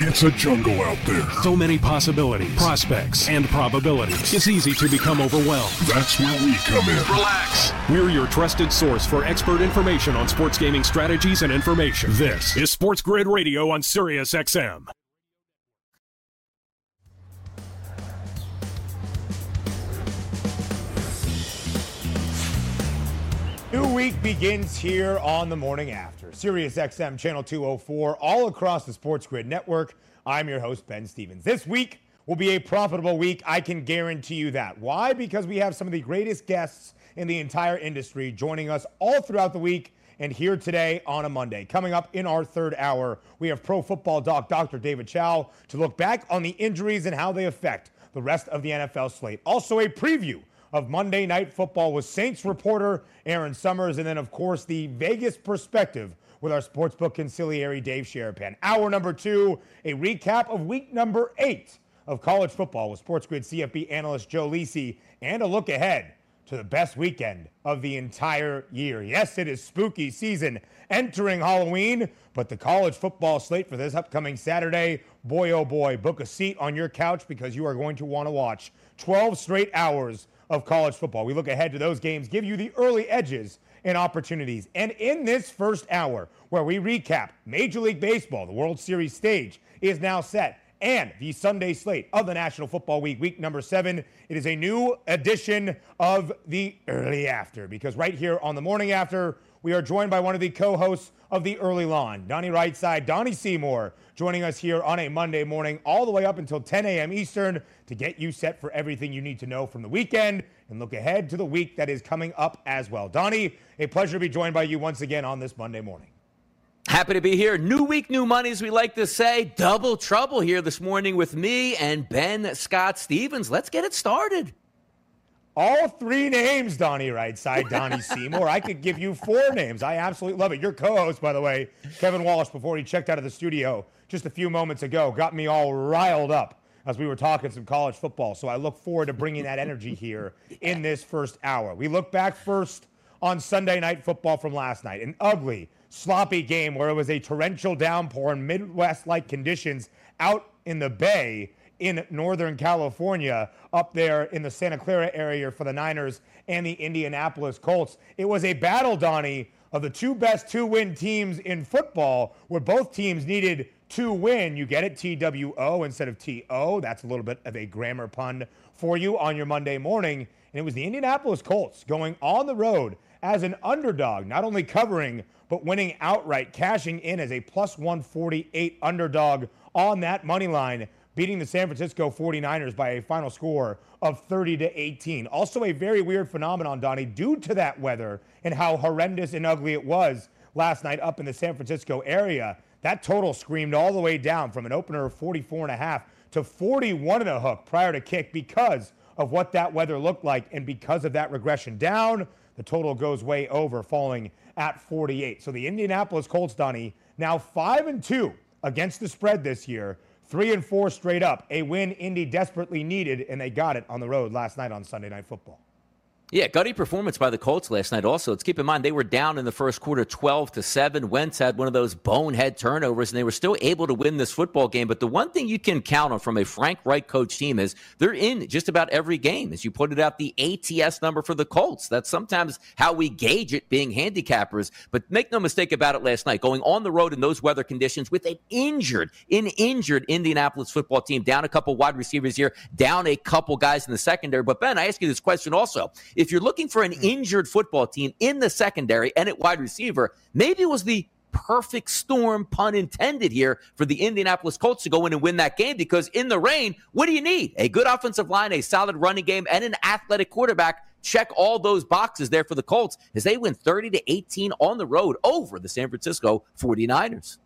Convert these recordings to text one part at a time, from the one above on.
It's a jungle out there. So many possibilities, prospects, and probabilities. It's easy to become overwhelmed. That's where we come in. Relax. We're your trusted source for expert information on sports gaming strategies and information. This is Sports Grid Radio on Sirius XM. New week begins here on the morning after. Sirius XM Channel 204, all across the Sports Grid Network. I'm your host, Ben Stevens. This week will be a profitable week. I can guarantee you that. Why? Because we have some of the greatest guests in the entire industry joining us all throughout the week and here today on a Monday. Coming up in our third hour, we have pro football doc Dr. David Chao to look back on the injuries and how they affect the rest of the NFL slate. Also, a preview of Monday Night Football with Saints reporter Aaron Summers, and then, of course, the Vegas perspective with our sportsbook conciliary Dave Sharapan. Hour number two, a recap of week number eight of college football with Sports Grid CFB analyst Joe Lisi, and a look ahead to the best weekend of the entire year. Yes, it is spooky season entering Halloween, but the college football slate for this upcoming Saturday, boy oh boy, book a seat on your couch because you are going to want to watch 12 straight hours of college football. We look ahead to those games, give you the early edges and opportunities. And in this first hour, where we recap Major League Baseball, the World Series stage is now set, and the Sunday slate of the National Football Week, week number seven. It is a new edition of the early after, because right here on the morning after, we are joined by one of the co hosts of the early line, Donnie Rightside, Donnie Seymour, joining us here on a Monday morning, all the way up until 10 a.m. Eastern to get you set for everything you need to know from the weekend and look ahead to the week that is coming up as well. Donnie, a pleasure to be joined by you once again on this Monday morning. Happy to be here. New week, new money, as we like to say. Double trouble here this morning with me and Ben Scott Stevens. Let's get it started. All three names, Donnie Rightside, Donnie Seymour. I could give you four names. I absolutely love it. Your co host, by the way, Kevin Walsh, before he checked out of the studio just a few moments ago, got me all riled up as we were talking some college football. So I look forward to bringing that energy here in this first hour. We look back first on Sunday night football from last night. An ugly, sloppy game where it was a torrential downpour in Midwest like conditions out in the Bay in Northern California, up there in the Santa Clara area for the Niners and the Indianapolis Colts. It was a battle, Donnie, of the two best two win teams in football, where both teams needed to win. You get it, TWO instead of TO. That's a little bit of a grammar pun for you on your Monday morning. And it was the Indianapolis Colts going on the road as an underdog, not only covering, but winning outright, cashing in as a plus 148 underdog on that money line beating the San Francisco 49ers by a final score of 30 to 18. Also, a very weird phenomenon, Donnie, due to that weather and how horrendous and ugly it was last night up in the San Francisco area. That total screamed all the way down from an opener of 44 and a half to 41 and a hook prior to kick because of what that weather looked like and because of that regression down. The total goes way over, falling at 48. So the Indianapolis Colts, Donnie, now 5 and 2 against the spread this year Three and four straight up. A win Indy desperately needed, and they got it on the road last night on Sunday Night Football. Yeah, gutty performance by the Colts last night. Also, let's keep in mind they were down in the first quarter, twelve to seven. Wentz had one of those bonehead turnovers, and they were still able to win this football game. But the one thing you can count on from a Frank Reich coach team is they're in just about every game. As you pointed out, the ATS number for the Colts. That's sometimes how we gauge it, being handicappers. But make no mistake about it. Last night, going on the road in those weather conditions with an injured, an injured Indianapolis football team, down a couple wide receivers here, down a couple guys in the secondary. But Ben, I ask you this question also if you're looking for an hmm. injured football team in the secondary and at wide receiver, maybe it was the perfect storm, pun intended here, for the Indianapolis Colts to go in and win that game because in the rain, what do you need? A good offensive line, a solid running game, and an athletic quarterback. Check all those boxes there for the Colts as they win 30 to 18 on the road over the San Francisco 49ers.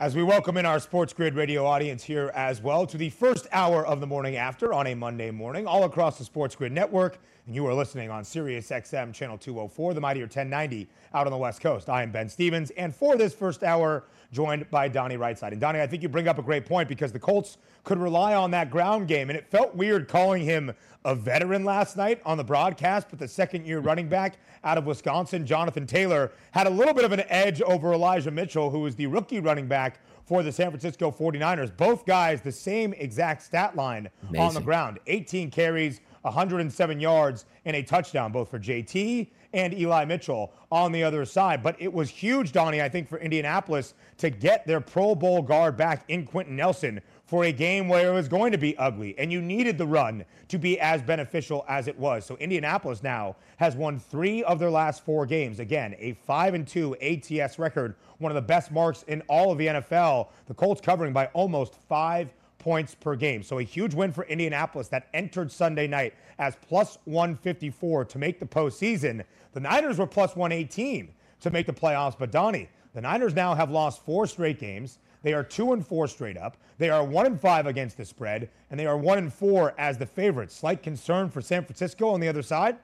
As we welcome in our Sports Grid radio audience here as well to the first hour of the morning after on a Monday morning, all across the Sports Grid network. And you are listening on Sirius XM Channel 204, the Mighty 1090 out on the West Coast. I am Ben Stevens. And for this first hour, joined by Donnie Rightside. And Donnie, I think you bring up a great point because the Colts could rely on that ground game. And it felt weird calling him a veteran last night on the broadcast, but the second year running back out of Wisconsin, Jonathan Taylor, had a little bit of an edge over Elijah Mitchell, who was the rookie running back for the San Francisco 49ers. Both guys, the same exact stat line Amazing. on the ground 18 carries, 107 yards, and a touchdown, both for JT and Eli Mitchell on the other side. But it was huge, Donnie, I think, for Indianapolis to get their Pro Bowl guard back in Quenton Nelson for a game where it was going to be ugly, and you needed the run to be as beneficial as it was. So Indianapolis now has won three of their last four games. Again, a five and two ATS record, one of the best marks in all of the NFL. The Colts covering by almost five points per game. So a huge win for Indianapolis that entered Sunday night as plus 154 to make the postseason. The Niners were plus 118 to make the playoffs, but Donnie, the Niners now have lost four straight games. They are two and four straight up. They are one and five against the spread, and they are one and four as the favorites. Slight concern for San Francisco on the other side.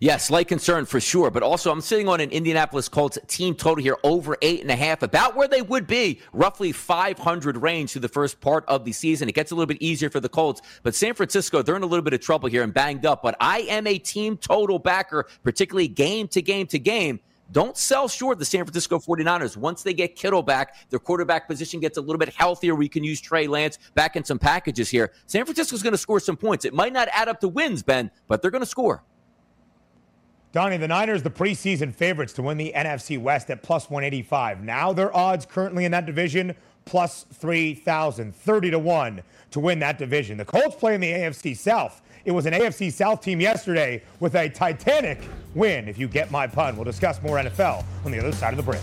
Yeah, slight concern for sure. But also, I'm sitting on an Indianapolis Colts team total here over eight and a half, about where they would be, roughly 500 range through the first part of the season. It gets a little bit easier for the Colts, but San Francisco, they're in a little bit of trouble here and banged up. But I am a team total backer, particularly game to game to game. Don't sell short the San Francisco 49ers. Once they get Kittle back, their quarterback position gets a little bit healthier. We can use Trey Lance back in some packages here. San Francisco's going to score some points. It might not add up to wins, Ben, but they're going to score. Donnie, the Niners, the preseason favorites to win the NFC West at plus 185. Now their odds currently in that division plus 3,000, 30 to 1 to win that division. The Colts play in the AFC South. It was an AFC South team yesterday with a Titanic win, if you get my pun. We'll discuss more NFL on the other side of the break.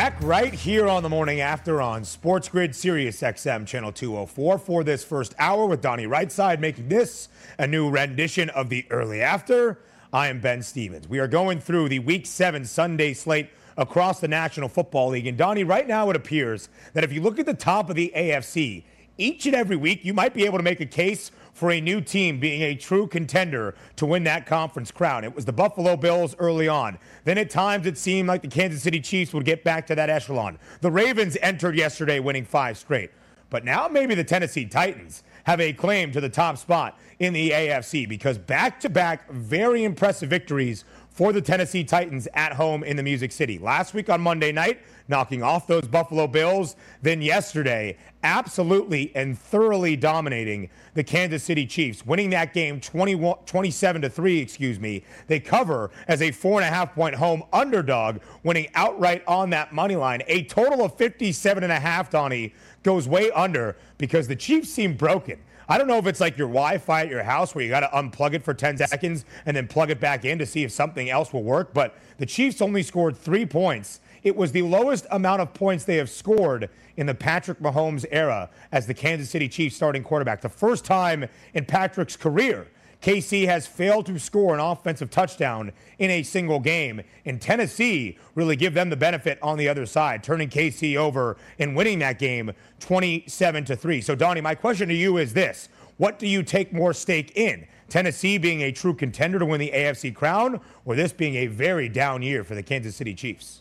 Back right here on the morning after on Sports Grid Sirius XM Channel 204 for this first hour with Donnie Rightside making this a new rendition of the early after. I am Ben Stevens. We are going through the Week 7 Sunday slate across the National Football League. And Donnie, right now it appears that if you look at the top of the AFC, each and every week you might be able to make a case for a new team being a true contender to win that conference crown. It was the Buffalo Bills early on. Then at times it seemed like the Kansas City Chiefs would get back to that echelon. The Ravens entered yesterday winning five straight. But now maybe the Tennessee Titans have a claim to the top spot in the AFC because back to back very impressive victories for the Tennessee Titans at home in the Music City. Last week on Monday night, knocking off those Buffalo Bills. Then yesterday, absolutely and thoroughly dominating the Kansas City Chiefs, winning that game 21, 27 to 3, excuse me. They cover as a four and a half point home underdog, winning outright on that money line. A total of 57 and a half, Donnie, goes way under because the Chiefs seem broken. I don't know if it's like your Wi Fi at your house where you got to unplug it for 10 seconds and then plug it back in to see if something else will work, but the Chiefs only scored three points. It was the lowest amount of points they have scored in the Patrick Mahomes era as the Kansas City Chiefs starting quarterback. The first time in Patrick's career KC has failed to score an offensive touchdown in a single game. And Tennessee really give them the benefit on the other side, turning KC over and winning that game 27 to 3. So Donnie, my question to you is this. What do you take more stake in? Tennessee being a true contender to win the AFC crown or this being a very down year for the Kansas City Chiefs?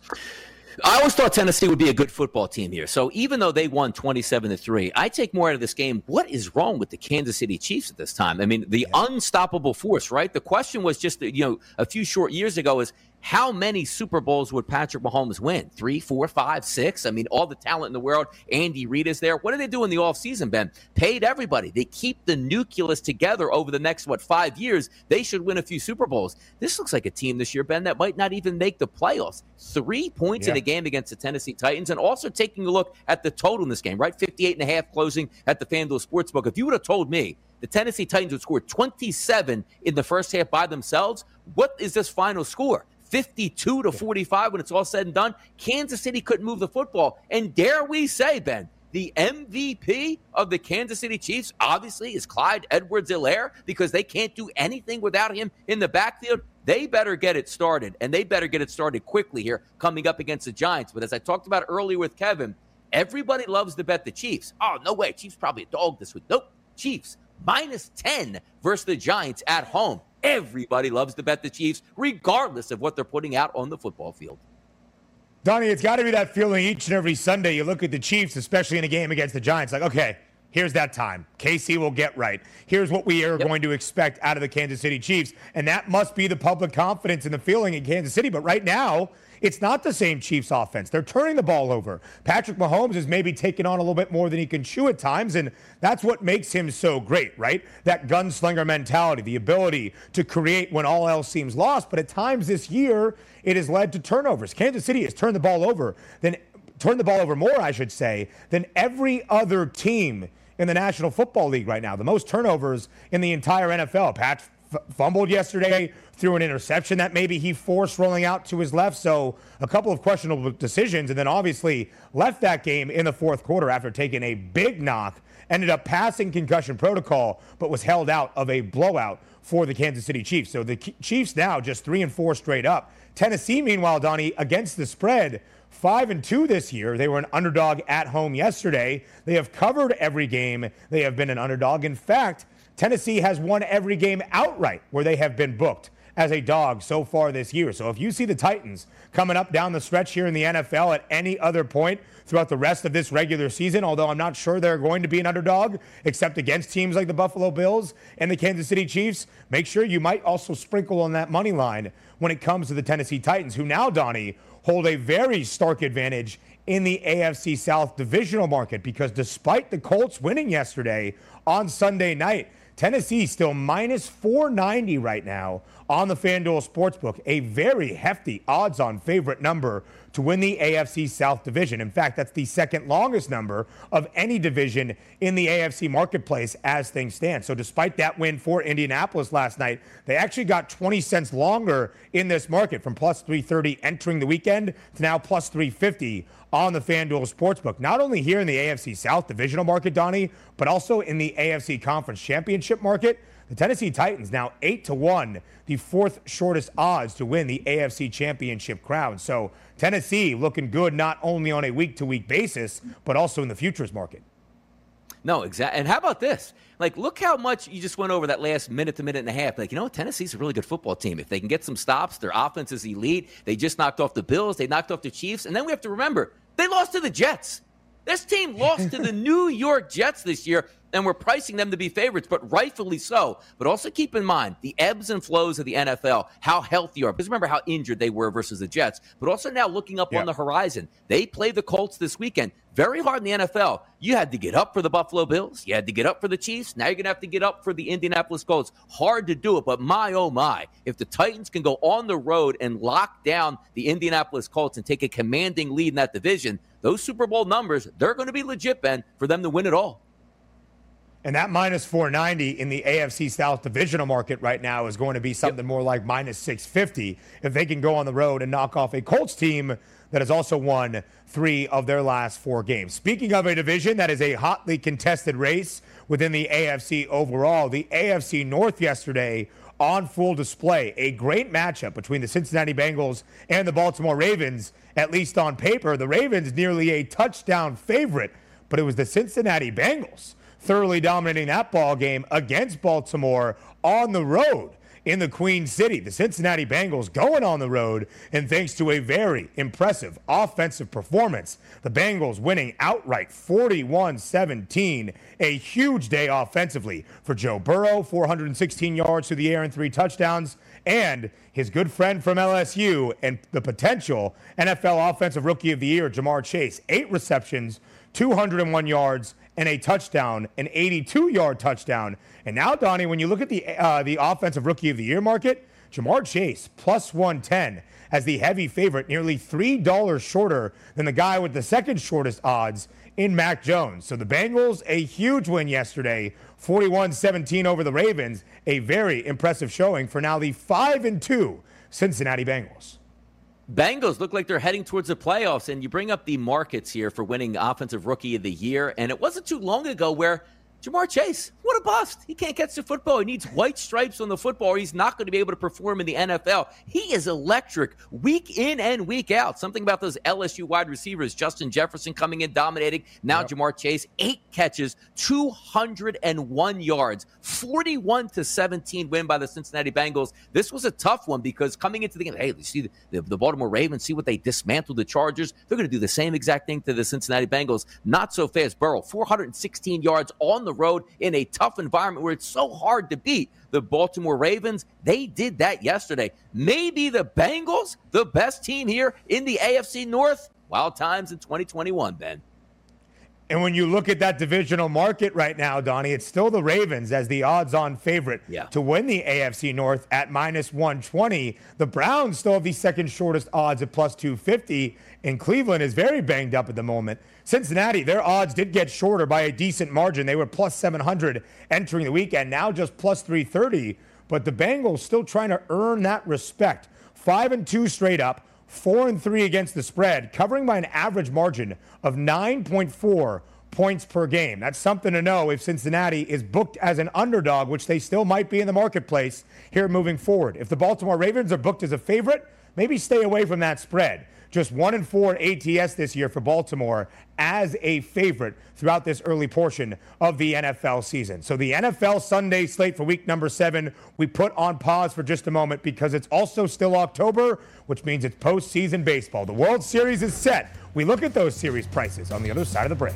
I always thought Tennessee would be a good football team here. So even though they won 27 to 3, I take more out of this game. What is wrong with the Kansas City Chiefs at this time? I mean, the yeah. unstoppable force, right? The question was just, you know, a few short years ago is how many Super Bowls would Patrick Mahomes win? Three, four, five, six? I mean, all the talent in the world. Andy Reid is there. What do they do in the offseason, Ben? Paid everybody. They keep the nucleus together over the next, what, five years. They should win a few Super Bowls. This looks like a team this year, Ben, that might not even make the playoffs. Three points yeah. in a game against the Tennessee Titans, and also taking a look at the total in this game, right? 58 and a half closing at the FanDuel Sportsbook. If you would have told me the Tennessee Titans would score 27 in the first half by themselves, what is this final score? 52 to 45 when it's all said and done. Kansas City couldn't move the football. And dare we say, Ben, the MVP of the Kansas City Chiefs, obviously, is Clyde Edwards Helaire because they can't do anything without him in the backfield. They better get it started, and they better get it started quickly here coming up against the Giants. But as I talked about earlier with Kevin, everybody loves to bet the Chiefs. Oh, no way. Chiefs probably a dog this week. Nope. Chiefs minus 10 versus the Giants at home. Everybody loves to bet the Chiefs, regardless of what they're putting out on the football field. Donnie, it's got to be that feeling each and every Sunday. You look at the Chiefs, especially in a game against the Giants, like, okay, here's that time. KC will get right. Here's what we are yep. going to expect out of the Kansas City Chiefs. And that must be the public confidence and the feeling in Kansas City. But right now, it's not the same Chiefs offense. They're turning the ball over. Patrick Mahomes is maybe taking on a little bit more than he can chew at times, and that's what makes him so great, right? That gunslinger mentality, the ability to create when all else seems lost. But at times this year, it has led to turnovers. Kansas City has turned the ball over, then turned the ball over more, I should say, than every other team in the National Football League right now. The most turnovers in the entire NFL. Pat f- fumbled yesterday, threw an interception that maybe he forced rolling out to his left. So a couple of questionable decisions, and then obviously left that game in the fourth quarter after taking a big knock. Ended up passing concussion protocol, but was held out of a blowout for the Kansas City Chiefs. So the Chiefs now just three and four straight up. Tennessee, meanwhile, Donnie, against the spread, five and two this year. They were an underdog at home yesterday. They have covered every game. They have been an underdog. In fact, Tennessee has won every game outright where they have been booked as a dog so far this year. So if you see the Titans coming up down the stretch here in the NFL at any other point throughout the rest of this regular season, although I'm not sure they're going to be an underdog except against teams like the Buffalo Bills and the Kansas City Chiefs, make sure you might also sprinkle on that money line when it comes to the Tennessee Titans, who now, Donnie, hold a very stark advantage in the AFC South divisional market because despite the Colts winning yesterday on Sunday night, Tennessee still minus 490 right now on the FanDuel Sportsbook, a very hefty odds on favorite number to win the AFC South division. In fact, that's the second longest number of any division in the AFC marketplace as things stand. So, despite that win for Indianapolis last night, they actually got 20 cents longer in this market from plus 330 entering the weekend to now plus 350 on the FanDuel Sportsbook. Not only here in the AFC South divisional market, Donnie, but also in the AFC Conference Championship market. The Tennessee Titans now 8 to 1, the fourth shortest odds to win the AFC Championship crown. So, Tennessee looking good not only on a week to week basis, but also in the futures market. No, exactly. And how about this? Like, look how much you just went over that last minute to minute and a half. Like, you know, what? Tennessee's a really good football team. If they can get some stops, their offense is elite. They just knocked off the Bills, they knocked off the Chiefs. And then we have to remember, they lost to the Jets. This team lost to the New York Jets this year and we're pricing them to be favorites, but rightfully so. But also keep in mind the ebbs and flows of the NFL, how healthy are. Because remember how injured they were versus the Jets. But also now looking up yeah. on the horizon, they play the Colts this weekend. Very hard in the NFL. You had to get up for the Buffalo Bills. You had to get up for the Chiefs. Now you're going to have to get up for the Indianapolis Colts. Hard to do it, but my, oh my. If the Titans can go on the road and lock down the Indianapolis Colts and take a commanding lead in that division, those Super Bowl numbers, they're going to be legit, Ben, for them to win it all. And that minus 490 in the AFC South divisional market right now is going to be something yep. more like minus 650 if they can go on the road and knock off a Colts team that has also won three of their last four games. Speaking of a division that is a hotly contested race within the AFC overall, the AFC North yesterday on full display. A great matchup between the Cincinnati Bengals and the Baltimore Ravens, at least on paper. The Ravens nearly a touchdown favorite, but it was the Cincinnati Bengals thoroughly dominating that ball game against Baltimore on the road in the Queen City. The Cincinnati Bengals going on the road, and thanks to a very impressive offensive performance, the Bengals winning outright 41 17. A huge day offensively for Joe Burrow, 416 yards through the air and three touchdowns, and his good friend from LSU and the potential NFL Offensive Rookie of the Year, Ja'Marr Chase, eight receptions, 201 yards, and a touchdown, an 82 yard touchdown. And now, Donnie, when you look at the, uh, the offensive rookie of the year market, Ja'Marr Chase plus 110 as the heavy favorite, nearly $3 shorter than the guy with the second shortest odds in Mac Jones. So the Bengals, a huge win yesterday, 41 17 over the Ravens. A very impressive showing for now the 5 and 2 Cincinnati Bengals. Bengals look like they're heading towards the playoffs, and you bring up the markets here for winning Offensive Rookie of the Year. And it wasn't too long ago where Ja'Marr Chase, what a bust. He can't catch the football. He needs white stripes on the football, or he's not going to be able to perform in the NFL. He is electric week in and week out. Something about those LSU wide receivers, Justin Jefferson coming in dominating. Now yep. Ja'Marr Chase, eight catches, 201 yards, 41 to 17 win by the Cincinnati Bengals. This was a tough one because coming into the game, hey, you see the, the, the Baltimore Ravens, see what they dismantled the Chargers. They're going to do the same exact thing to the Cincinnati Bengals. Not so fast. Burrow, 416 yards on the the road in a tough environment where it's so hard to beat the Baltimore Ravens. They did that yesterday. Maybe the Bengals, the best team here in the AFC North. Wild times in 2021, Ben. And when you look at that divisional market right now, Donnie, it's still the Ravens as the odds on favorite yeah. to win the AFC North at minus 120. The Browns still have the second shortest odds at plus 250, and Cleveland is very banged up at the moment. Cincinnati, their odds did get shorter by a decent margin. They were plus 700 entering the weekend, now just plus 330. But the Bengals still trying to earn that respect. Five and two straight up four and three against the spread, covering by an average margin of 9.4 points per game. That's something to know if Cincinnati is booked as an underdog, which they still might be in the marketplace here moving forward. If the Baltimore Ravens are booked as a favorite, maybe stay away from that spread just one and four ATS this year for Baltimore as a favorite throughout this early portion of the NFL season. So the NFL Sunday slate for week number seven, we put on pause for just a moment because it's also still October, which means it's postseason baseball. The World Series is set. We look at those series prices on the other side of the break.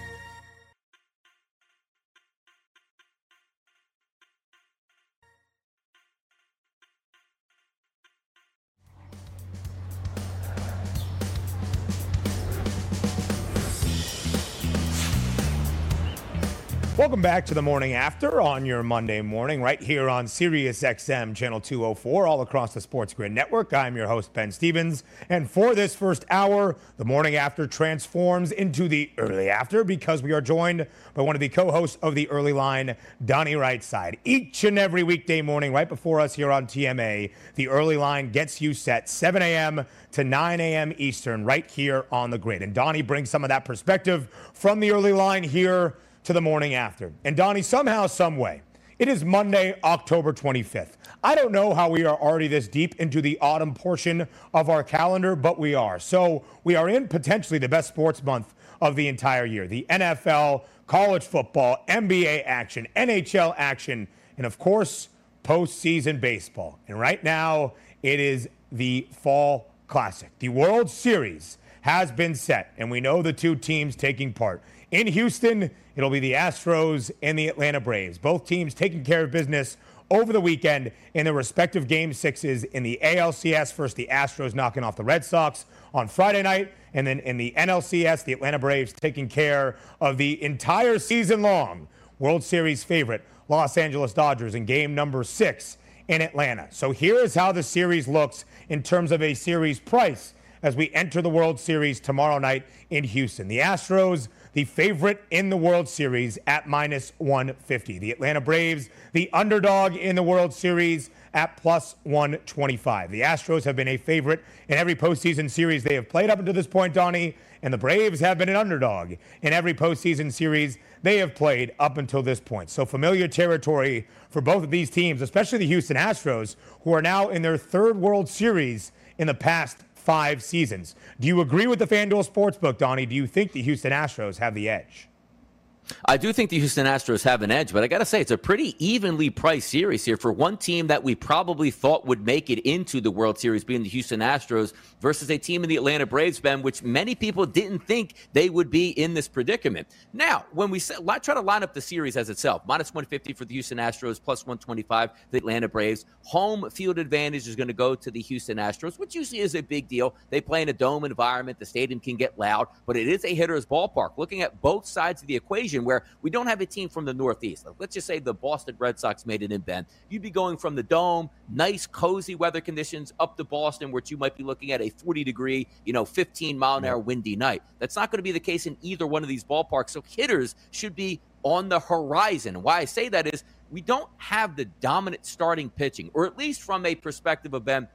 Welcome back to the morning after on your Monday morning, right here on Sirius XM channel 204, all across the Sports Grid Network. I'm your host, Ben Stevens. And for this first hour, the morning after transforms into the early after because we are joined by one of the co hosts of the early line, Donnie Rightside. Each and every weekday morning, right before us here on TMA, the early line gets you set 7 a.m. to 9 a.m. Eastern, right here on the grid. And Donnie brings some of that perspective from the early line here to the morning after. And Donnie, somehow, some way, it is Monday, October 25th. I don't know how we are already this deep into the autumn portion of our calendar, but we are. So we are in potentially the best sports month of the entire year. The NFL, college football, NBA action, NHL action, and of course, postseason baseball. And right now, it is the Fall Classic. The World Series has been set, and we know the two teams taking part. In Houston, it'll be the Astros and the Atlanta Braves. Both teams taking care of business over the weekend in their respective game sixes in the ALCS. First, the Astros knocking off the Red Sox on Friday night, and then in the NLCS, the Atlanta Braves taking care of the entire season long World Series favorite, Los Angeles Dodgers, in game number six in Atlanta. So here is how the series looks in terms of a series price as we enter the World Series tomorrow night in Houston. The Astros the favorite in the World Series at minus 150. The Atlanta Braves, the underdog in the World Series at plus 125. The Astros have been a favorite in every postseason series they have played up until this point, Donnie, and the Braves have been an underdog in every postseason series they have played up until this point. So familiar territory for both of these teams, especially the Houston Astros, who are now in their third World Series in the past five seasons. Do you agree with the FanDuel Sportsbook, Donnie? Do you think the Houston Astros have the edge? I do think the Houston Astros have an edge, but I got to say, it's a pretty evenly priced series here for one team that we probably thought would make it into the World Series, being the Houston Astros, versus a team in the Atlanta Braves, Ben, which many people didn't think they would be in this predicament. Now, when we try to line up the series as itself, minus 150 for the Houston Astros, plus 125 the Atlanta Braves, home field advantage is going to go to the Houston Astros, which usually is a big deal. They play in a dome environment, the stadium can get loud, but it is a hitter's ballpark. Looking at both sides of the equation, equation where we don't have a team from the Northeast. Like, let's just say the Boston Red Sox made it in Ben. You'd be going from the dome, nice, cozy weather conditions, up to Boston, where you might be looking at a 40 degree, you know, 15 mile an hour windy night. That's not going to be the case in either one of these ballparks. So hitters should be on the horizon. Why I say that is we don't have the dominant starting pitching, or at least from a perspective of Ben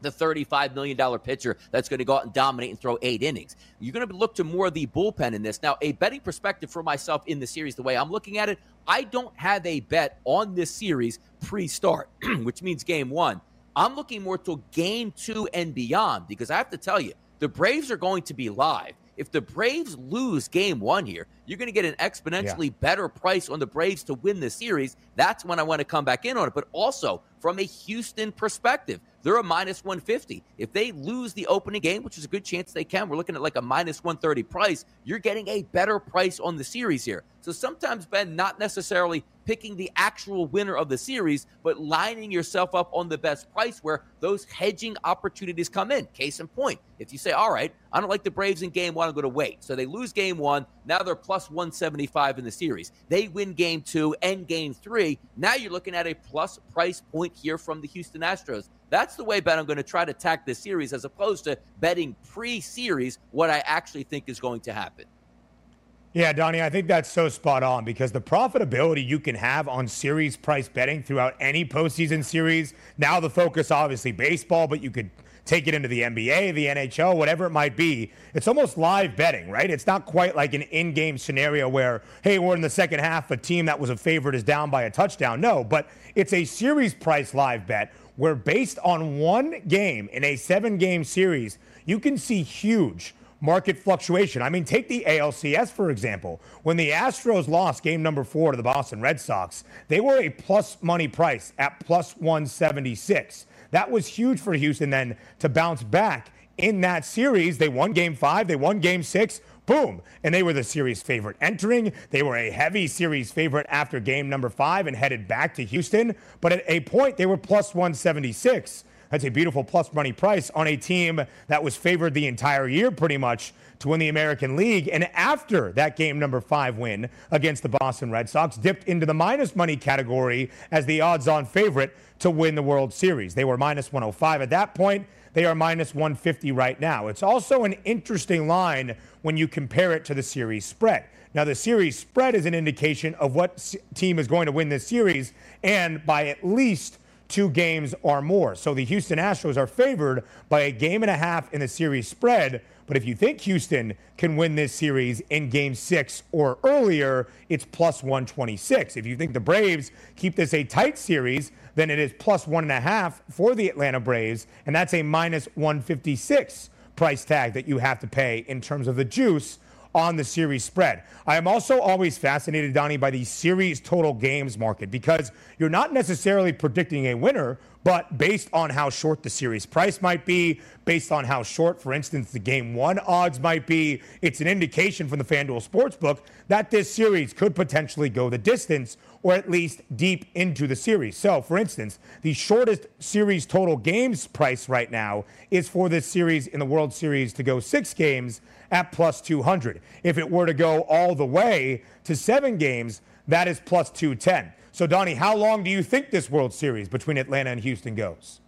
the $35 million pitcher that's going to go out and dominate and throw eight innings. You're going to look to more of the bullpen in this. Now, a betting perspective for myself in the series, the way I'm looking at it, I don't have a bet on this series pre start, which means game one. I'm looking more to game two and beyond because I have to tell you, the Braves are going to be live. If the Braves lose game one here, you're going to get an exponentially yeah. better price on the Braves to win the series. That's when I want to come back in on it. But also, from a Houston perspective, they're a minus 150. If they lose the opening game, which is a good chance they can, we're looking at like a minus 130 price. You're getting a better price on the series here. So sometimes, Ben, not necessarily picking the actual winner of the series, but lining yourself up on the best price where those hedging opportunities come in. Case in point, if you say, all right, I don't like the Braves in game one, I'm going to wait. So they lose game one. Now they're plus 175 in the series. They win game two and game three. Now you're looking at a plus price point here from the Houston Astros. That's the way, Ben, I'm going to try to attack this series as opposed to betting pre series what I actually think is going to happen. Yeah, Donnie, I think that's so spot on because the profitability you can have on series price betting throughout any postseason series. Now, the focus obviously baseball, but you could take it into the NBA, the NHL, whatever it might be. It's almost live betting, right? It's not quite like an in game scenario where, hey, we're in the second half, a team that was a favorite is down by a touchdown. No, but it's a series price live bet where based on one game in a seven game series, you can see huge market fluctuation. I mean, take the ALCS, for example. When the Astros lost game number four to the Boston Red Sox, they were a plus money price at plus 176. That was huge for Houston then to bounce back in that series. They won game five, they won game six. Boom. And they were the series favorite entering. They were a heavy series favorite after game number five and headed back to Houston. But at a point, they were plus 176. That's a beautiful plus money price on a team that was favored the entire year pretty much to win the American League. And after that game number five win against the Boston Red Sox, dipped into the minus money category as the odds on favorite to win the World Series. They were minus 105 at that point. They are minus 150 right now. It's also an interesting line when you compare it to the series spread. Now, the series spread is an indication of what team is going to win this series, and by at least two games or more. So the Houston Astros are favored by a game and a half in the series spread. But if you think Houston can win this series in game six or earlier, it's plus 126. If you think the Braves keep this a tight series, then it is plus one and a half for the Atlanta Braves, and that's a minus 156 price tag that you have to pay in terms of the juice on the series spread. I am also always fascinated, Donnie, by the series total games market because you're not necessarily predicting a winner, but based on how short the series price might be, based on how short, for instance, the game one odds might be, it's an indication from the FanDuel Sportsbook that this series could potentially go the distance or at least deep into the series. So, for instance, the shortest series total games price right now is for this series in the World Series to go six games at plus 200. If it were to go all the way to seven games, that is plus 210. So, Donnie, how long do you think this World Series between Atlanta and Houston goes?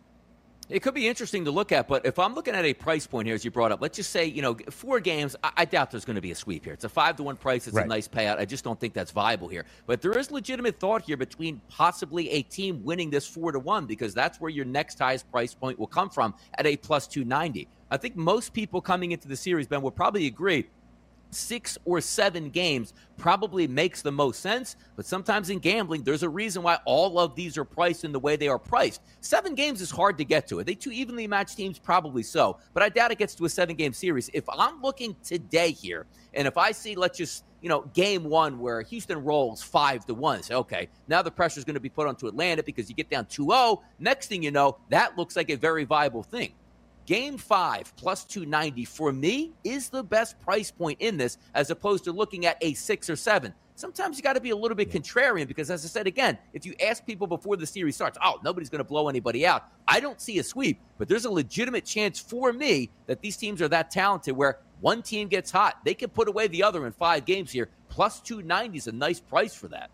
It could be interesting to look at, but if I'm looking at a price point here, as you brought up, let's just say, you know, four games, I, I doubt there's going to be a sweep here. It's a five to one price. It's right. a nice payout. I just don't think that's viable here. But there is legitimate thought here between possibly a team winning this four to one because that's where your next highest price point will come from at a plus 290. I think most people coming into the series, Ben, will probably agree six or seven games probably makes the most sense. But sometimes in gambling, there's a reason why all of these are priced in the way they are priced. Seven games is hard to get to. Are they two evenly matched teams? Probably so. But I doubt it gets to a seven game series. If I'm looking today here, and if I see, let's just you know, game one where Houston rolls five to one. Say, okay, now the pressure is going to be put onto Atlanta because you get down 2 0. Next thing you know, that looks like a very viable thing. Game five plus 290 for me is the best price point in this as opposed to looking at a six or seven. Sometimes you got to be a little bit contrarian because, as I said again, if you ask people before the series starts, oh, nobody's going to blow anybody out. I don't see a sweep, but there's a legitimate chance for me that these teams are that talented where one team gets hot, they can put away the other in five games here. Plus 290 is a nice price for that.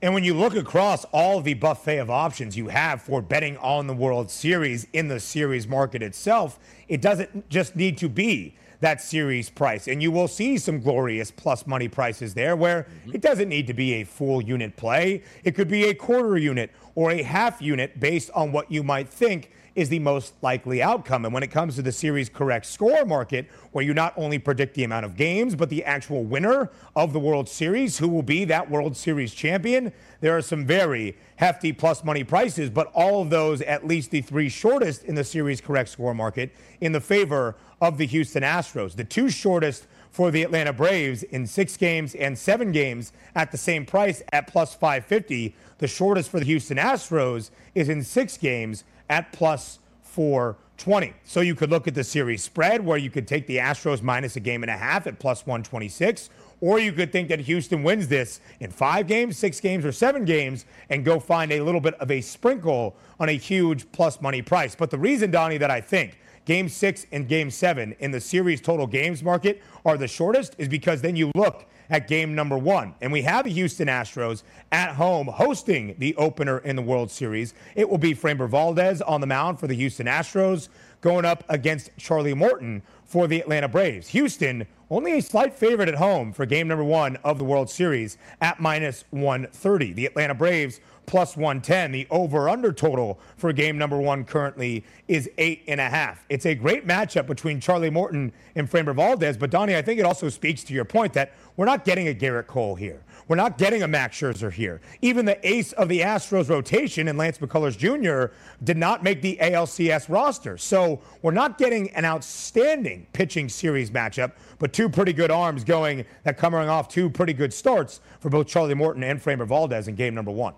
And when you look across all the buffet of options you have for betting on the World Series in the series market itself, it doesn't just need to be that series price. And you will see some glorious plus money prices there where mm-hmm. it doesn't need to be a full unit play. It could be a quarter unit or a half unit based on what you might think is the most likely outcome. And when it comes to the series correct score market, where you not only predict the amount of games, but the actual winner of the World Series, who will be that World Series champion, there are some very hefty plus money prices, but all of those, at least the three shortest in the series correct score market, in the favor of the Houston Astros. The two shortest for the Atlanta Braves in six games and seven games at the same price at plus 550. The shortest for the Houston Astros is in six games at plus 420. So you could look at the series spread where you could take the Astros minus a game and a half at plus 126, or you could think that Houston wins this in five games, six games, or seven games and go find a little bit of a sprinkle on a huge plus money price. But the reason, Donnie, that I think game six and game seven in the series total games market are the shortest is because then you look at game number one. And we have the Houston Astros at home hosting the opener in the World Series. It will be Framber Valdez on the mound for the Houston Astros going up against Charlie Morton for the Atlanta Braves. Houston, only a slight favorite at home for game number one of the World Series at minus 130. The Atlanta Braves plus 110. The over under total for game number one currently is eight and a half. It's a great matchup between Charlie Morton and Framber Valdez. But, Donnie, I think it also speaks to your point that we're not getting a Gerrit Cole here. We're not getting a Max Scherzer here. Even the ace of the Astros rotation and Lance McCullers Jr. did not make the ALCS roster. So we're not getting an outstanding pitching series matchup, but two pretty good arms going that coming off two pretty good starts for both Charlie Morton and Framber Valdez in game number one.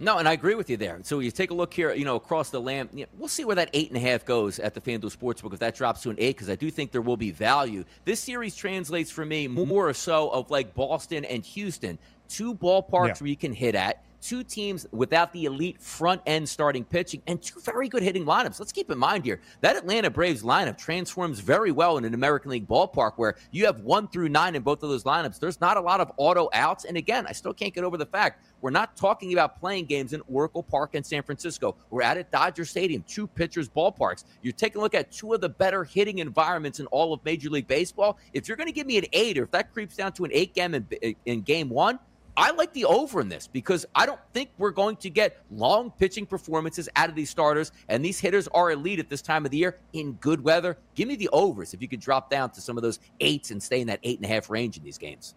No, and I agree with you there. So you take a look here, you know, across the land. You know, we'll see where that eight and a half goes at the FanDuel Sportsbook if that drops to an eight, because I do think there will be value. This series translates for me mm-hmm. more or so of like Boston and Houston, two ballparks yeah. where you can hit at two teams without the elite front end starting pitching and two very good hitting lineups. Let's keep in mind here that Atlanta Braves lineup transforms very well in an American League ballpark where you have one through nine in both of those lineups. There's not a lot of auto outs. And again, I still can't get over the fact we're not talking about playing games in Oracle Park in San Francisco. We're at at Dodger Stadium, two pitchers' ballparks. You're taking a look at two of the better hitting environments in all of Major League Baseball. If you're going to give me an eight, or if that creeps down to an eight game in, in game one, I like the over in this because I don't think we're going to get long pitching performances out of these starters, and these hitters are elite at this time of the year in good weather. Give me the overs if you could drop down to some of those eights and stay in that eight and a half range in these games.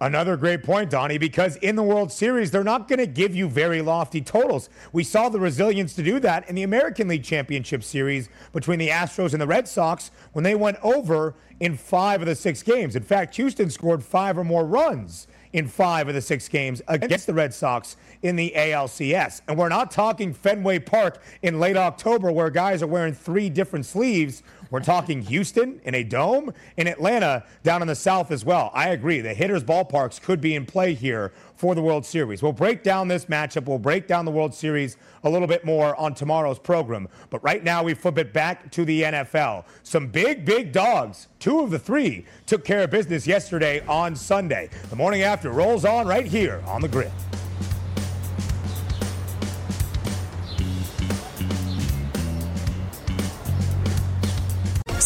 Another great point, Donnie, because in the World Series, they're not going to give you very lofty totals. We saw the resilience to do that in the American League Championship Series between the Astros and the Red Sox when they went over in five of the six games. In fact, Houston scored five or more runs in five of the six games against the Red Sox in the ALCS. And we're not talking Fenway Park in late October where guys are wearing three different sleeves. We're talking Houston in a dome, in Atlanta down in the South as well. I agree. The hitters' ballparks could be in play here for the World Series. We'll break down this matchup. We'll break down the World Series a little bit more on tomorrow's program. But right now, we flip it back to the NFL. Some big, big dogs, two of the three, took care of business yesterday on Sunday. The morning after rolls on right here on the grid.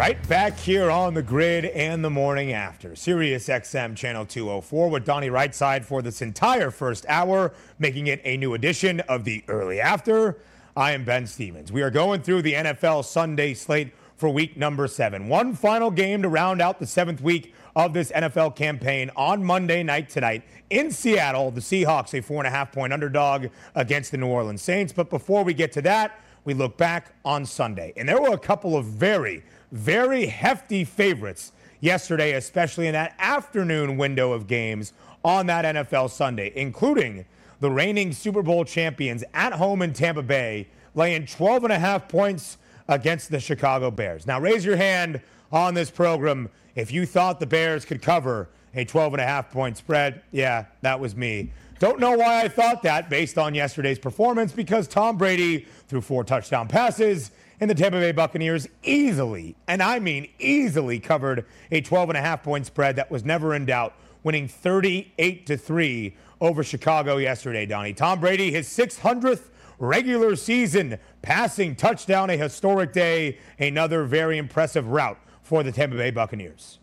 Right back here on the grid and the morning after. Sirius XM Channel 204 with Donnie Rightside for this entire first hour, making it a new edition of the early after. I am Ben Stevens. We are going through the NFL Sunday slate for week number seven. One final game to round out the seventh week of this NFL campaign on Monday night tonight in Seattle. The Seahawks, a four and a half point underdog against the New Orleans Saints. But before we get to that, we look back on Sunday. And there were a couple of very, very hefty favorites yesterday, especially in that afternoon window of games on that NFL Sunday, including the reigning Super Bowl champions at home in Tampa Bay, laying 12 and a half points against the Chicago Bears. Now, raise your hand on this program if you thought the Bears could cover a 12 and a half point spread. Yeah, that was me. Don't know why I thought that based on yesterday's performance because Tom Brady threw four touchdown passes and the Tampa Bay Buccaneers easily, and I mean easily, covered a 12 and a half point spread that was never in doubt, winning 38 to 3 over Chicago yesterday, Donnie. Tom Brady, his 600th regular season passing touchdown, a historic day, another very impressive rout for the Tampa Bay Buccaneers.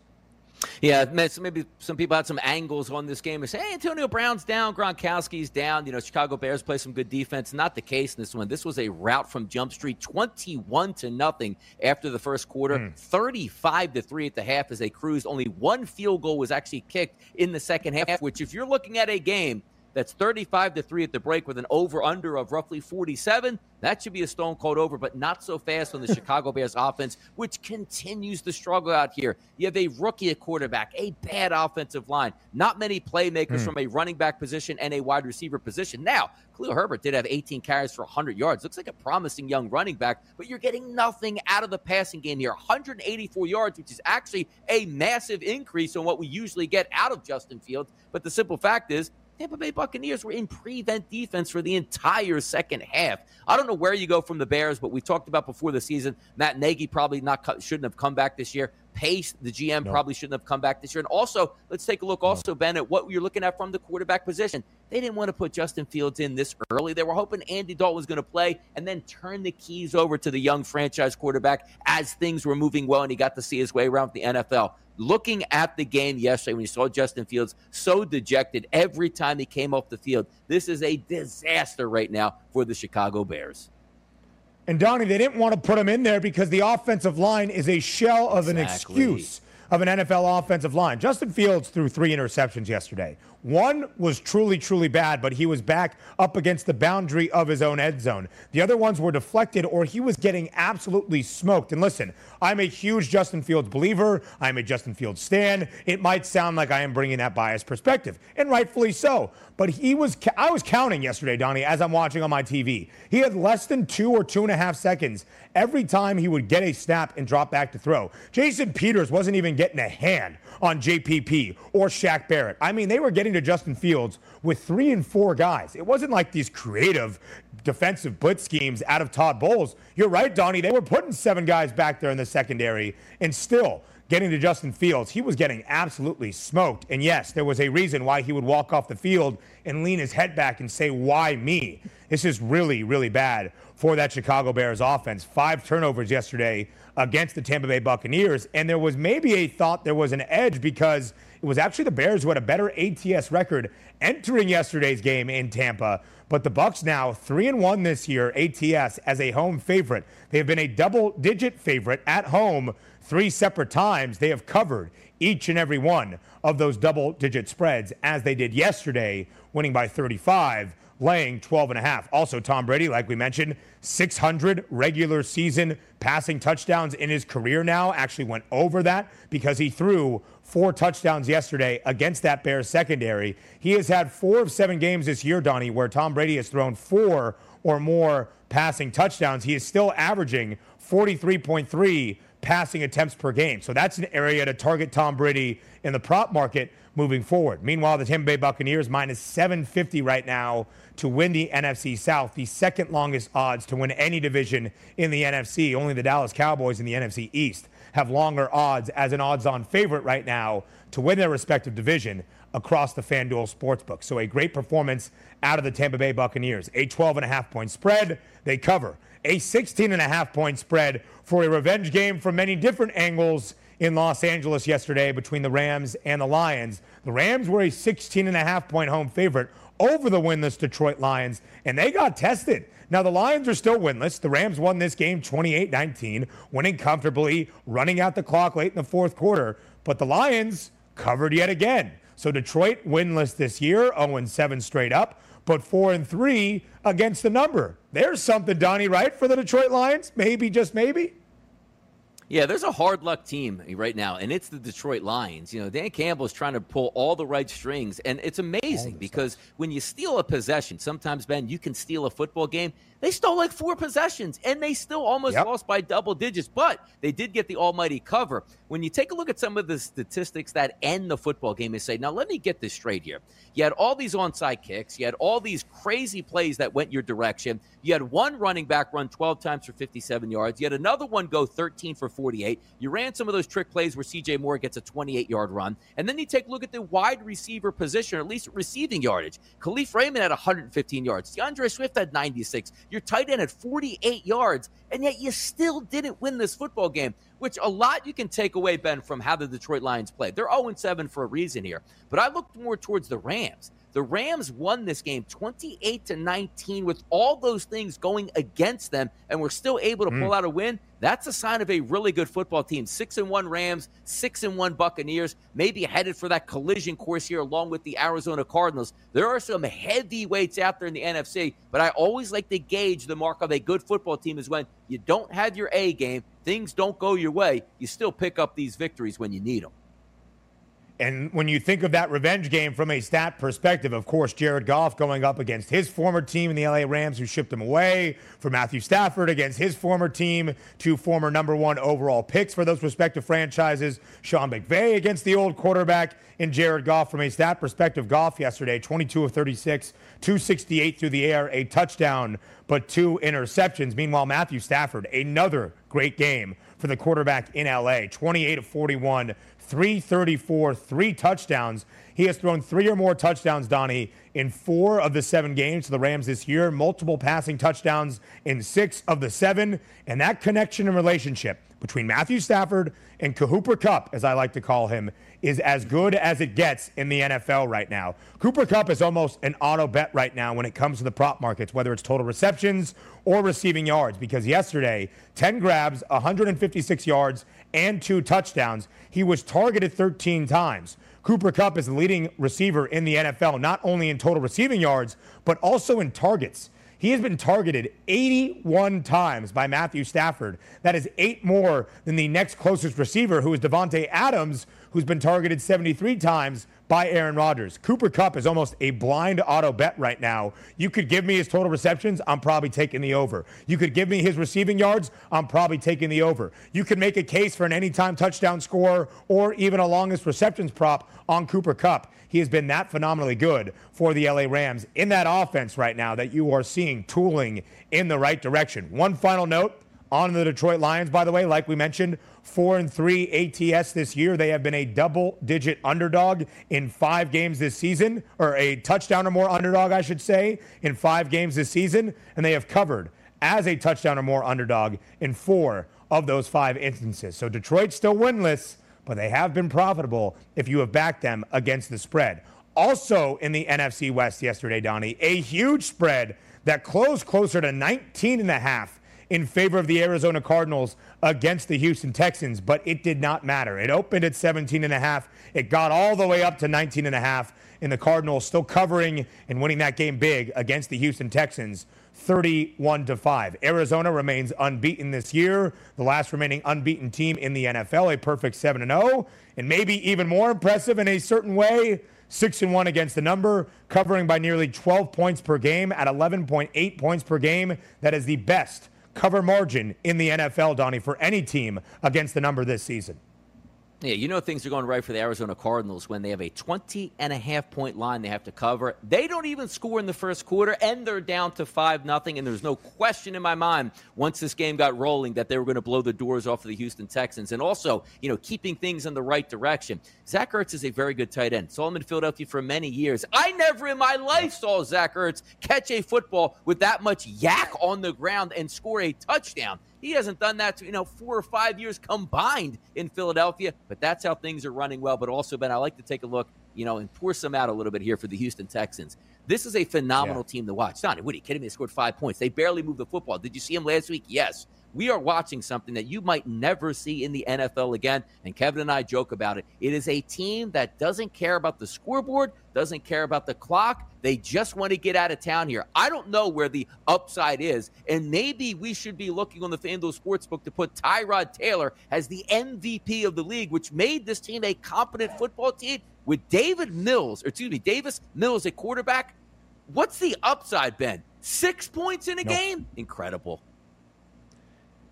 Yeah, maybe some people had some angles on this game and say, hey, Antonio Brown's down, Gronkowski's down. You know, Chicago Bears play some good defense. Not the case in this one. This was a rout from Jump Street, 21 to nothing after the first quarter, mm. 35 to 3 at the half as they cruised. Only one field goal was actually kicked in the second half, which, if you're looking at a game – that's 35 to 3 at the break with an over under of roughly 47. That should be a stone cold over, but not so fast on the Chicago Bears offense, which continues to struggle out here. You have a rookie at quarterback, a bad offensive line, not many playmakers mm. from a running back position and a wide receiver position. Now, Khalil Herbert did have 18 carries for 100 yards. Looks like a promising young running back, but you're getting nothing out of the passing game here. 184 yards, which is actually a massive increase on what we usually get out of Justin Fields. But the simple fact is, Tampa Bay Buccaneers were in prevent defense for the entire second half. I don't know where you go from the Bears, but we talked about before the season. Matt Nagy probably not shouldn't have come back this year. Pace, the GM, no. probably shouldn't have come back this year. And also, let's take a look also, Ben, at what you're looking at from the quarterback position. They didn't want to put Justin Fields in this early. They were hoping Andy Dalton was going to play and then turn the keys over to the young franchise quarterback as things were moving well and he got to see his way around the NFL looking at the game yesterday when you saw Justin Fields so dejected every time he came off the field, this is a disaster right now for the Chicago Bears. And Donnie, they didn't want to put him in there because the offensive line is a shell of exactly. an excuse of an NFL offensive line. Justin Fields threw three interceptions yesterday. One was truly, truly bad, but he was back up against the boundary of his own end zone. The other ones were deflected or he was getting absolutely smoked. And listen, I'm a huge Justin Fields believer. I'm a Justin Fields stan. It might sound like I am bringing that biased perspective, and rightfully so. But he was, I was counting yesterday, Donnie, as I'm watching on my TV. He had less than two or two and a half seconds every time he would get a snap and drop back to throw. Jason Peters wasn't even getting a hand on JPP or Shaq Barrett. I mean, they were getting to Justin Fields with three and four guys. It wasn't like these creative defensive blitz schemes out of Todd Bowles. You're right, Donnie. They were putting seven guys back there in the secondary and still getting to Justin Fields. He was getting absolutely smoked. And yes, there was a reason why he would walk off the field and lean his head back and say, Why me? This is really, really bad for that Chicago Bears offense. Five turnovers yesterday against the Tampa Bay Buccaneers. And there was maybe a thought there was an edge because it was actually the Bears who had a better ATS record entering yesterday's game in Tampa. But the Bucks now 3 and 1 this year ATS as a home favorite. They have been a double digit favorite at home three separate times. They have covered each and every one of those double digit spreads as they did yesterday, winning by 35 laying 12 and a half. Also, Tom Brady, like we mentioned, 600 regular season passing touchdowns in his career now. Actually went over that because he threw four touchdowns yesterday against that Bears secondary. He has had four of seven games this year, Donnie, where Tom Brady has thrown four or more passing touchdowns. He is still averaging 43.3 passing attempts per game. So that's an area to target Tom Brady in the prop market moving forward. Meanwhile, the Tampa Bay Buccaneers minus 750 right now to win the NFC South, the second longest odds to win any division in the NFC. Only the Dallas Cowboys in the NFC East have longer odds as an odds on favorite right now to win their respective division across the FanDuel Sportsbook. So a great performance out of the Tampa Bay Buccaneers. A 12 and a half point spread, they cover. A 16 and a half point spread for a revenge game from many different angles in Los Angeles yesterday between the Rams and the Lions. The Rams were a 16 and a half point home favorite over the winless Detroit Lions, and they got tested. Now, the Lions are still winless. The Rams won this game 28 19, winning comfortably, running out the clock late in the fourth quarter. But the Lions covered yet again. So Detroit winless this year, 0 7 straight up. but four and three against the number. There's something, Donnie, right, for the Detroit Lions? Maybe, just maybe. Yeah, there's a hard luck team right now, and it's the Detroit Lions. You know, Dan Campbell is trying to pull all the right strings, and it's amazing because stuff. when you steal a possession, sometimes, Ben, you can steal a football game. They stole like four possessions and they still almost yep. lost by double digits, but they did get the almighty cover. When you take a look at some of the statistics that end the football game and say, now let me get this straight here. You had all these onside kicks, you had all these crazy plays that went your direction. You had one running back run 12 times for 57 yards. You had another one go 13 for 48. You ran some of those trick plays where CJ Moore gets a 28 yard run. And then you take a look at the wide receiver position, or at least receiving yardage. Kalif Raymond had 115 yards. D'Andre Swift had 96. Your tight end at 48 yards, and yet you still didn't win this football game, which a lot you can take away, Ben, from how the Detroit Lions played. They're 0 7 for a reason here. But I looked more towards the Rams. The Rams won this game 28 to 19 with all those things going against them and were still able to mm. pull out a win. That's a sign of a really good football team. 6 and 1 Rams, 6 and 1 Buccaneers, maybe headed for that collision course here along with the Arizona Cardinals. There are some heavyweights out there in the NFC, but I always like to gauge the mark of a good football team is when you don't have your A game, things don't go your way, you still pick up these victories when you need them. And when you think of that revenge game from a stat perspective, of course, Jared Goff going up against his former team in the LA Rams, who shipped him away, for Matthew Stafford against his former team, two former number one overall picks for those respective franchises. Sean McVay against the old quarterback in Jared Goff. From a stat perspective, Goff yesterday, 22 of 36, 268 through the air, a touchdown, but two interceptions. Meanwhile, Matthew Stafford, another great game for the quarterback in LA, 28 of 41, 334, three touchdowns. He has thrown three or more touchdowns, Donnie, in four of the seven games for the Rams this year, multiple passing touchdowns in six of the seven. And that connection and relationship between Matthew Stafford and Cooper Kupp, as I like to call him, is as good as it gets in the NFL right now. Cooper Kupp is almost an auto bet right now when it comes to the prop markets, whether it's total receptions or receiving yards, because yesterday, 10 grabs, 156 yards, and two touchdowns. He was targeted 13 times. Cooper Kupp is the leading receiver in the NFL, not only in total receiving yards, but also in targets. He has been targeted 81 times by Matthew Stafford. That is eight more than the next closest receiver, who is Davante Adams, who's been targeted 73 times by Aaron Rodgers. Cooper Kupp is almost a blind auto bet right now. You could give me his total receptions, I'm probably taking the over. You could give me his receiving yards, I'm probably taking the over. You could make a case for an anytime touchdown score or even a longest receptions prop on Cooper Kupp. He has been that phenomenally good for the LA Rams in that offense right now that you are seeing tooling in the right direction. One final note on the Detroit Lions, by the way, like we mentioned, four and three ATS this year. They have been a double digit underdog in five games this season, or a touchdown or more underdog, I should say, in five games this season. And they have covered as a touchdown or more underdog in four of those five instances. So Detroit's still winless, but they have been profitable if you have backed them against the spread. Also in the NFC West yesterday, Donnie, a huge spread that closed closer to 19 and a half in favor of the Arizona Cardinals against the Houston Texans, but it did not matter. It opened at 17 and a half. It got all the way up to 19 and a half, and the Cardinals still covering and winning that game big against the Houston Texans. 31 to 5. Arizona remains unbeaten this year, the last remaining unbeaten team in the NFL, a perfect 7 and 0, and maybe even more impressive in a certain way, 6 and 1 against the number, covering by nearly 12 points per game at 11.8 points per game. That is the best cover margin in the NFL, Donnie, for any team against the number this season. Yeah, you know things are going right for the Arizona Cardinals when they have a 20 and a half point line they have to cover. They don't even score in the first quarter and they're down to 5 nothing and there's no question in my mind once this game got rolling that they were going to blow the doors off of the Houston Texans and also, you know, keeping things in the right direction. Zach Ertz is a very good tight end. Saw him in Philadelphia for many years. I never in my life saw Zach Ertz catch a football with that much YAC on the ground and score a touchdown. He hasn't done that, to, you know, four or five years combined in Philadelphia, but that's how things are running well. But also, Ben, I like to take a look, you know, and pour some out a little bit here for the Houston Texans. This is a phenomenal yeah. team to watch. Donnie, what are you kidding me? They scored five points. They barely moved the football. Did you see him last week? Yes. We are watching something that you might never see in the NFL again. And Kevin and I joke about it. It is a team that doesn't care about the scoreboard, doesn't care about the clock. They just want to get out of town here. I don't know where the upside is. And maybe we should be looking on the FanDuel Sportsbook to put Tyrod Taylor as the MVP of the league, which made this team a competent football team with David Mills, or excuse me, Davis Mills at quarterback. What's the upside, Ben? Six points in a nope. game? Incredible.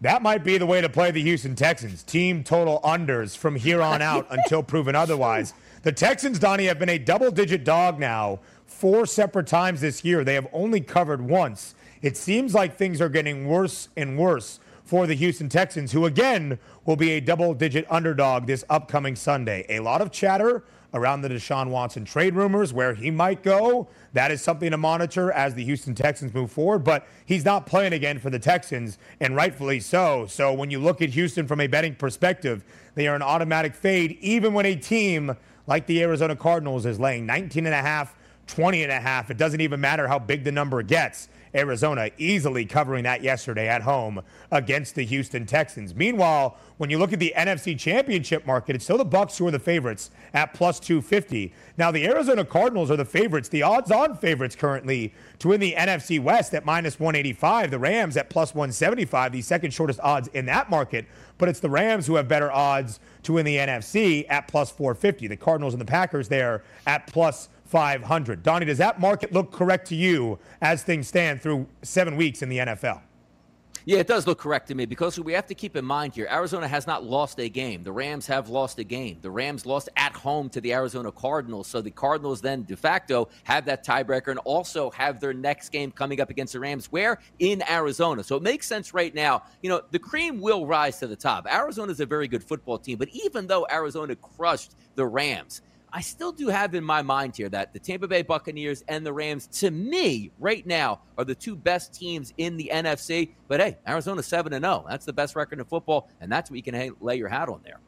That might be the way to play the Houston Texans. Team total unders from here on out until proven otherwise. The Texans, Donnie, have been a double digit dog now four separate times this year. They have only covered once. It seems like things are getting worse and worse for the Houston Texans, who again will be a double digit underdog this upcoming Sunday. A lot of chatter around the Deshaun Watson trade rumors, where he might go. That is something to monitor as the Houston Texans move forward. But he's not playing again for the Texans, and rightfully so. So when you look at Houston from a betting perspective, they are an automatic fade, even when a team like the Arizona Cardinals is laying 19 and a half, 20 and a half. It doesn't even matter how big the number gets. Arizona easily covering that yesterday at home against the Houston Texans. Meanwhile, when you look at the NFC Championship market, it's still the Bucks who are the favorites at plus 250. Now, the Arizona Cardinals are the favorites, the odds-on favorites currently to win the NFC West at minus 185. The Rams at plus 175, the second shortest odds in that market. But it's the Rams who have better odds to win the NFC at plus 450. The Cardinals and the Packers there at plus 500. Donnie, does that market look correct to you as things stand through seven weeks in the NFL? Yeah, it does look correct to me because we have to keep in mind here Arizona has not lost a game. The Rams have lost a game. The Rams lost at home to the Arizona Cardinals. So the Cardinals then de facto have that tiebreaker and also have their next game coming up against the Rams where in Arizona. So it makes sense right now. You know, the cream will rise to the top. Arizona is a very good football team, but even though Arizona crushed the Rams, I still do have in my mind here that the Tampa Bay Buccaneers and the Rams, to me, right now, are the two best teams in the NFC. But hey, Arizona 7 0. That's the best record in football, and that's what you can lay your hat on there.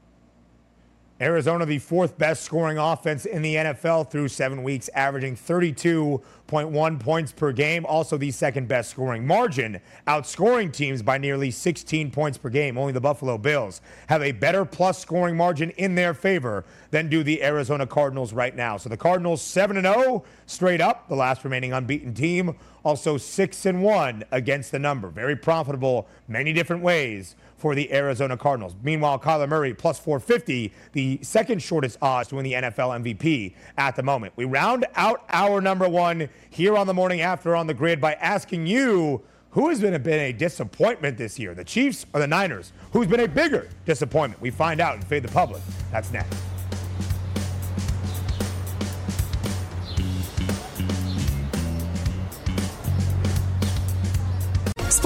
Arizona, the fourth best scoring offense in the NFL through seven weeks, averaging 32.1 points per game. Also, the second best scoring margin, outscoring teams by nearly 16 points per game. Only the Buffalo Bills have a better plus scoring margin in their favor than do the Arizona Cardinals right now. So the Cardinals 7 0 straight up, the last remaining unbeaten team. Also 6 and 1 against the number. Very profitable, many different ways for the Arizona Cardinals. Meanwhile, Kyler Murray plus 450, the second shortest odds to win the NFL MVP at the moment. We round out our number one here on the morning after on the grid by asking you who has been a, been a disappointment this year, the Chiefs or the Niners? Who's been a bigger disappointment? We find out and fade the public. That's next.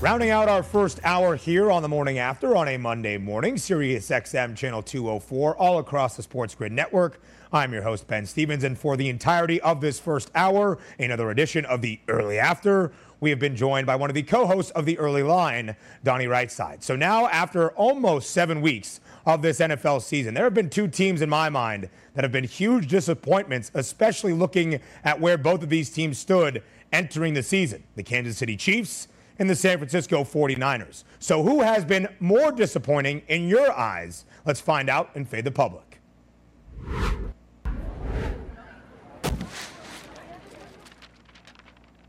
Rounding out our first hour here on the morning after on a Monday morning, Sirius XM channel 204, all across the Sports Grid network. I'm your host, Ben Stevens, and for the entirety of this first hour, another edition of the Early After, we have been joined by one of the co hosts of the early line, Donnie Rightside. So now, after almost seven weeks of this NFL season, there have been two teams in my mind that have been huge disappointments, especially looking at where both of these teams stood entering the season the Kansas City Chiefs and the San Francisco 49ers. So, who has been more disappointing in your eyes? Let's find out and fade the public.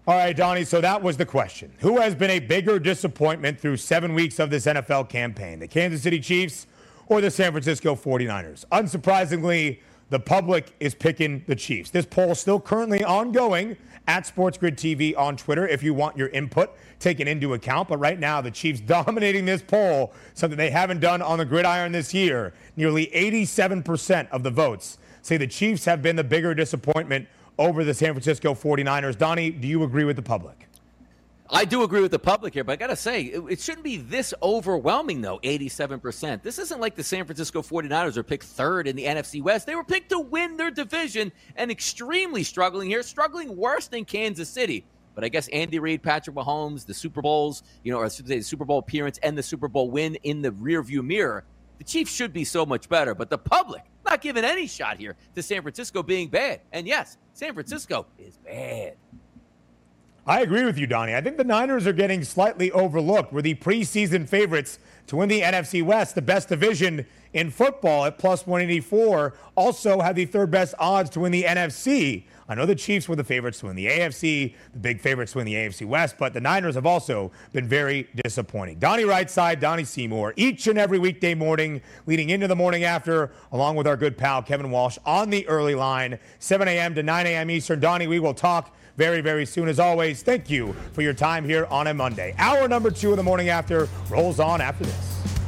All right, Donnie, so that was the question. Who has been a bigger disappointment through seven weeks of this NFL campaign, the Kansas City Chiefs or the San Francisco 49ers? Unsurprisingly, the public is picking the Chiefs. This poll is still currently ongoing at SportsGrid TV on Twitter if you want your input taken into account. But right now, the Chiefs dominating this poll, something they haven't done on the gridiron this year. Nearly 87% of the votes say the Chiefs have been the bigger disappointment over the San Francisco 49ers. Donnie, do you agree with the public? I do agree with the public here, but I got to say, it, it, shouldn't be this overwhelming, though 87%. This isn't like the San Francisco 49ers are picked third in the NFC West. They were picked to win their division and extremely struggling here, struggling worse than Kansas City. But I guess Andy Reid, Patrick Mahomes, the Super Bowls, you know, or the Super Bowl appearance and the Super Bowl win in the rearview mirror, the Chiefs should be so much better. But the public not giving any shot here to San Francisco being bad. And yes, San Francisco is bad. I agree with you, Donnie. I think the Niners are getting slightly overlooked. We're the preseason favorites to win the NFC West, the best division in football at plus 184. Also have the third best odds to win the NFC. I know the Chiefs were the favorites to win the AFC, the big favorites to win the AFC West, but the Niners have also been very disappointing. Donnie Rightside, Donnie Seymour, each and every weekday morning leading into the morning after, along with our good pal Kevin Walsh on the early line, 7 a.m. to 9 a.m. Eastern. Donnie, we will talk very, very soon. As always, thank you for your time here on a Monday. Hour number two of the morning after rolls on after this.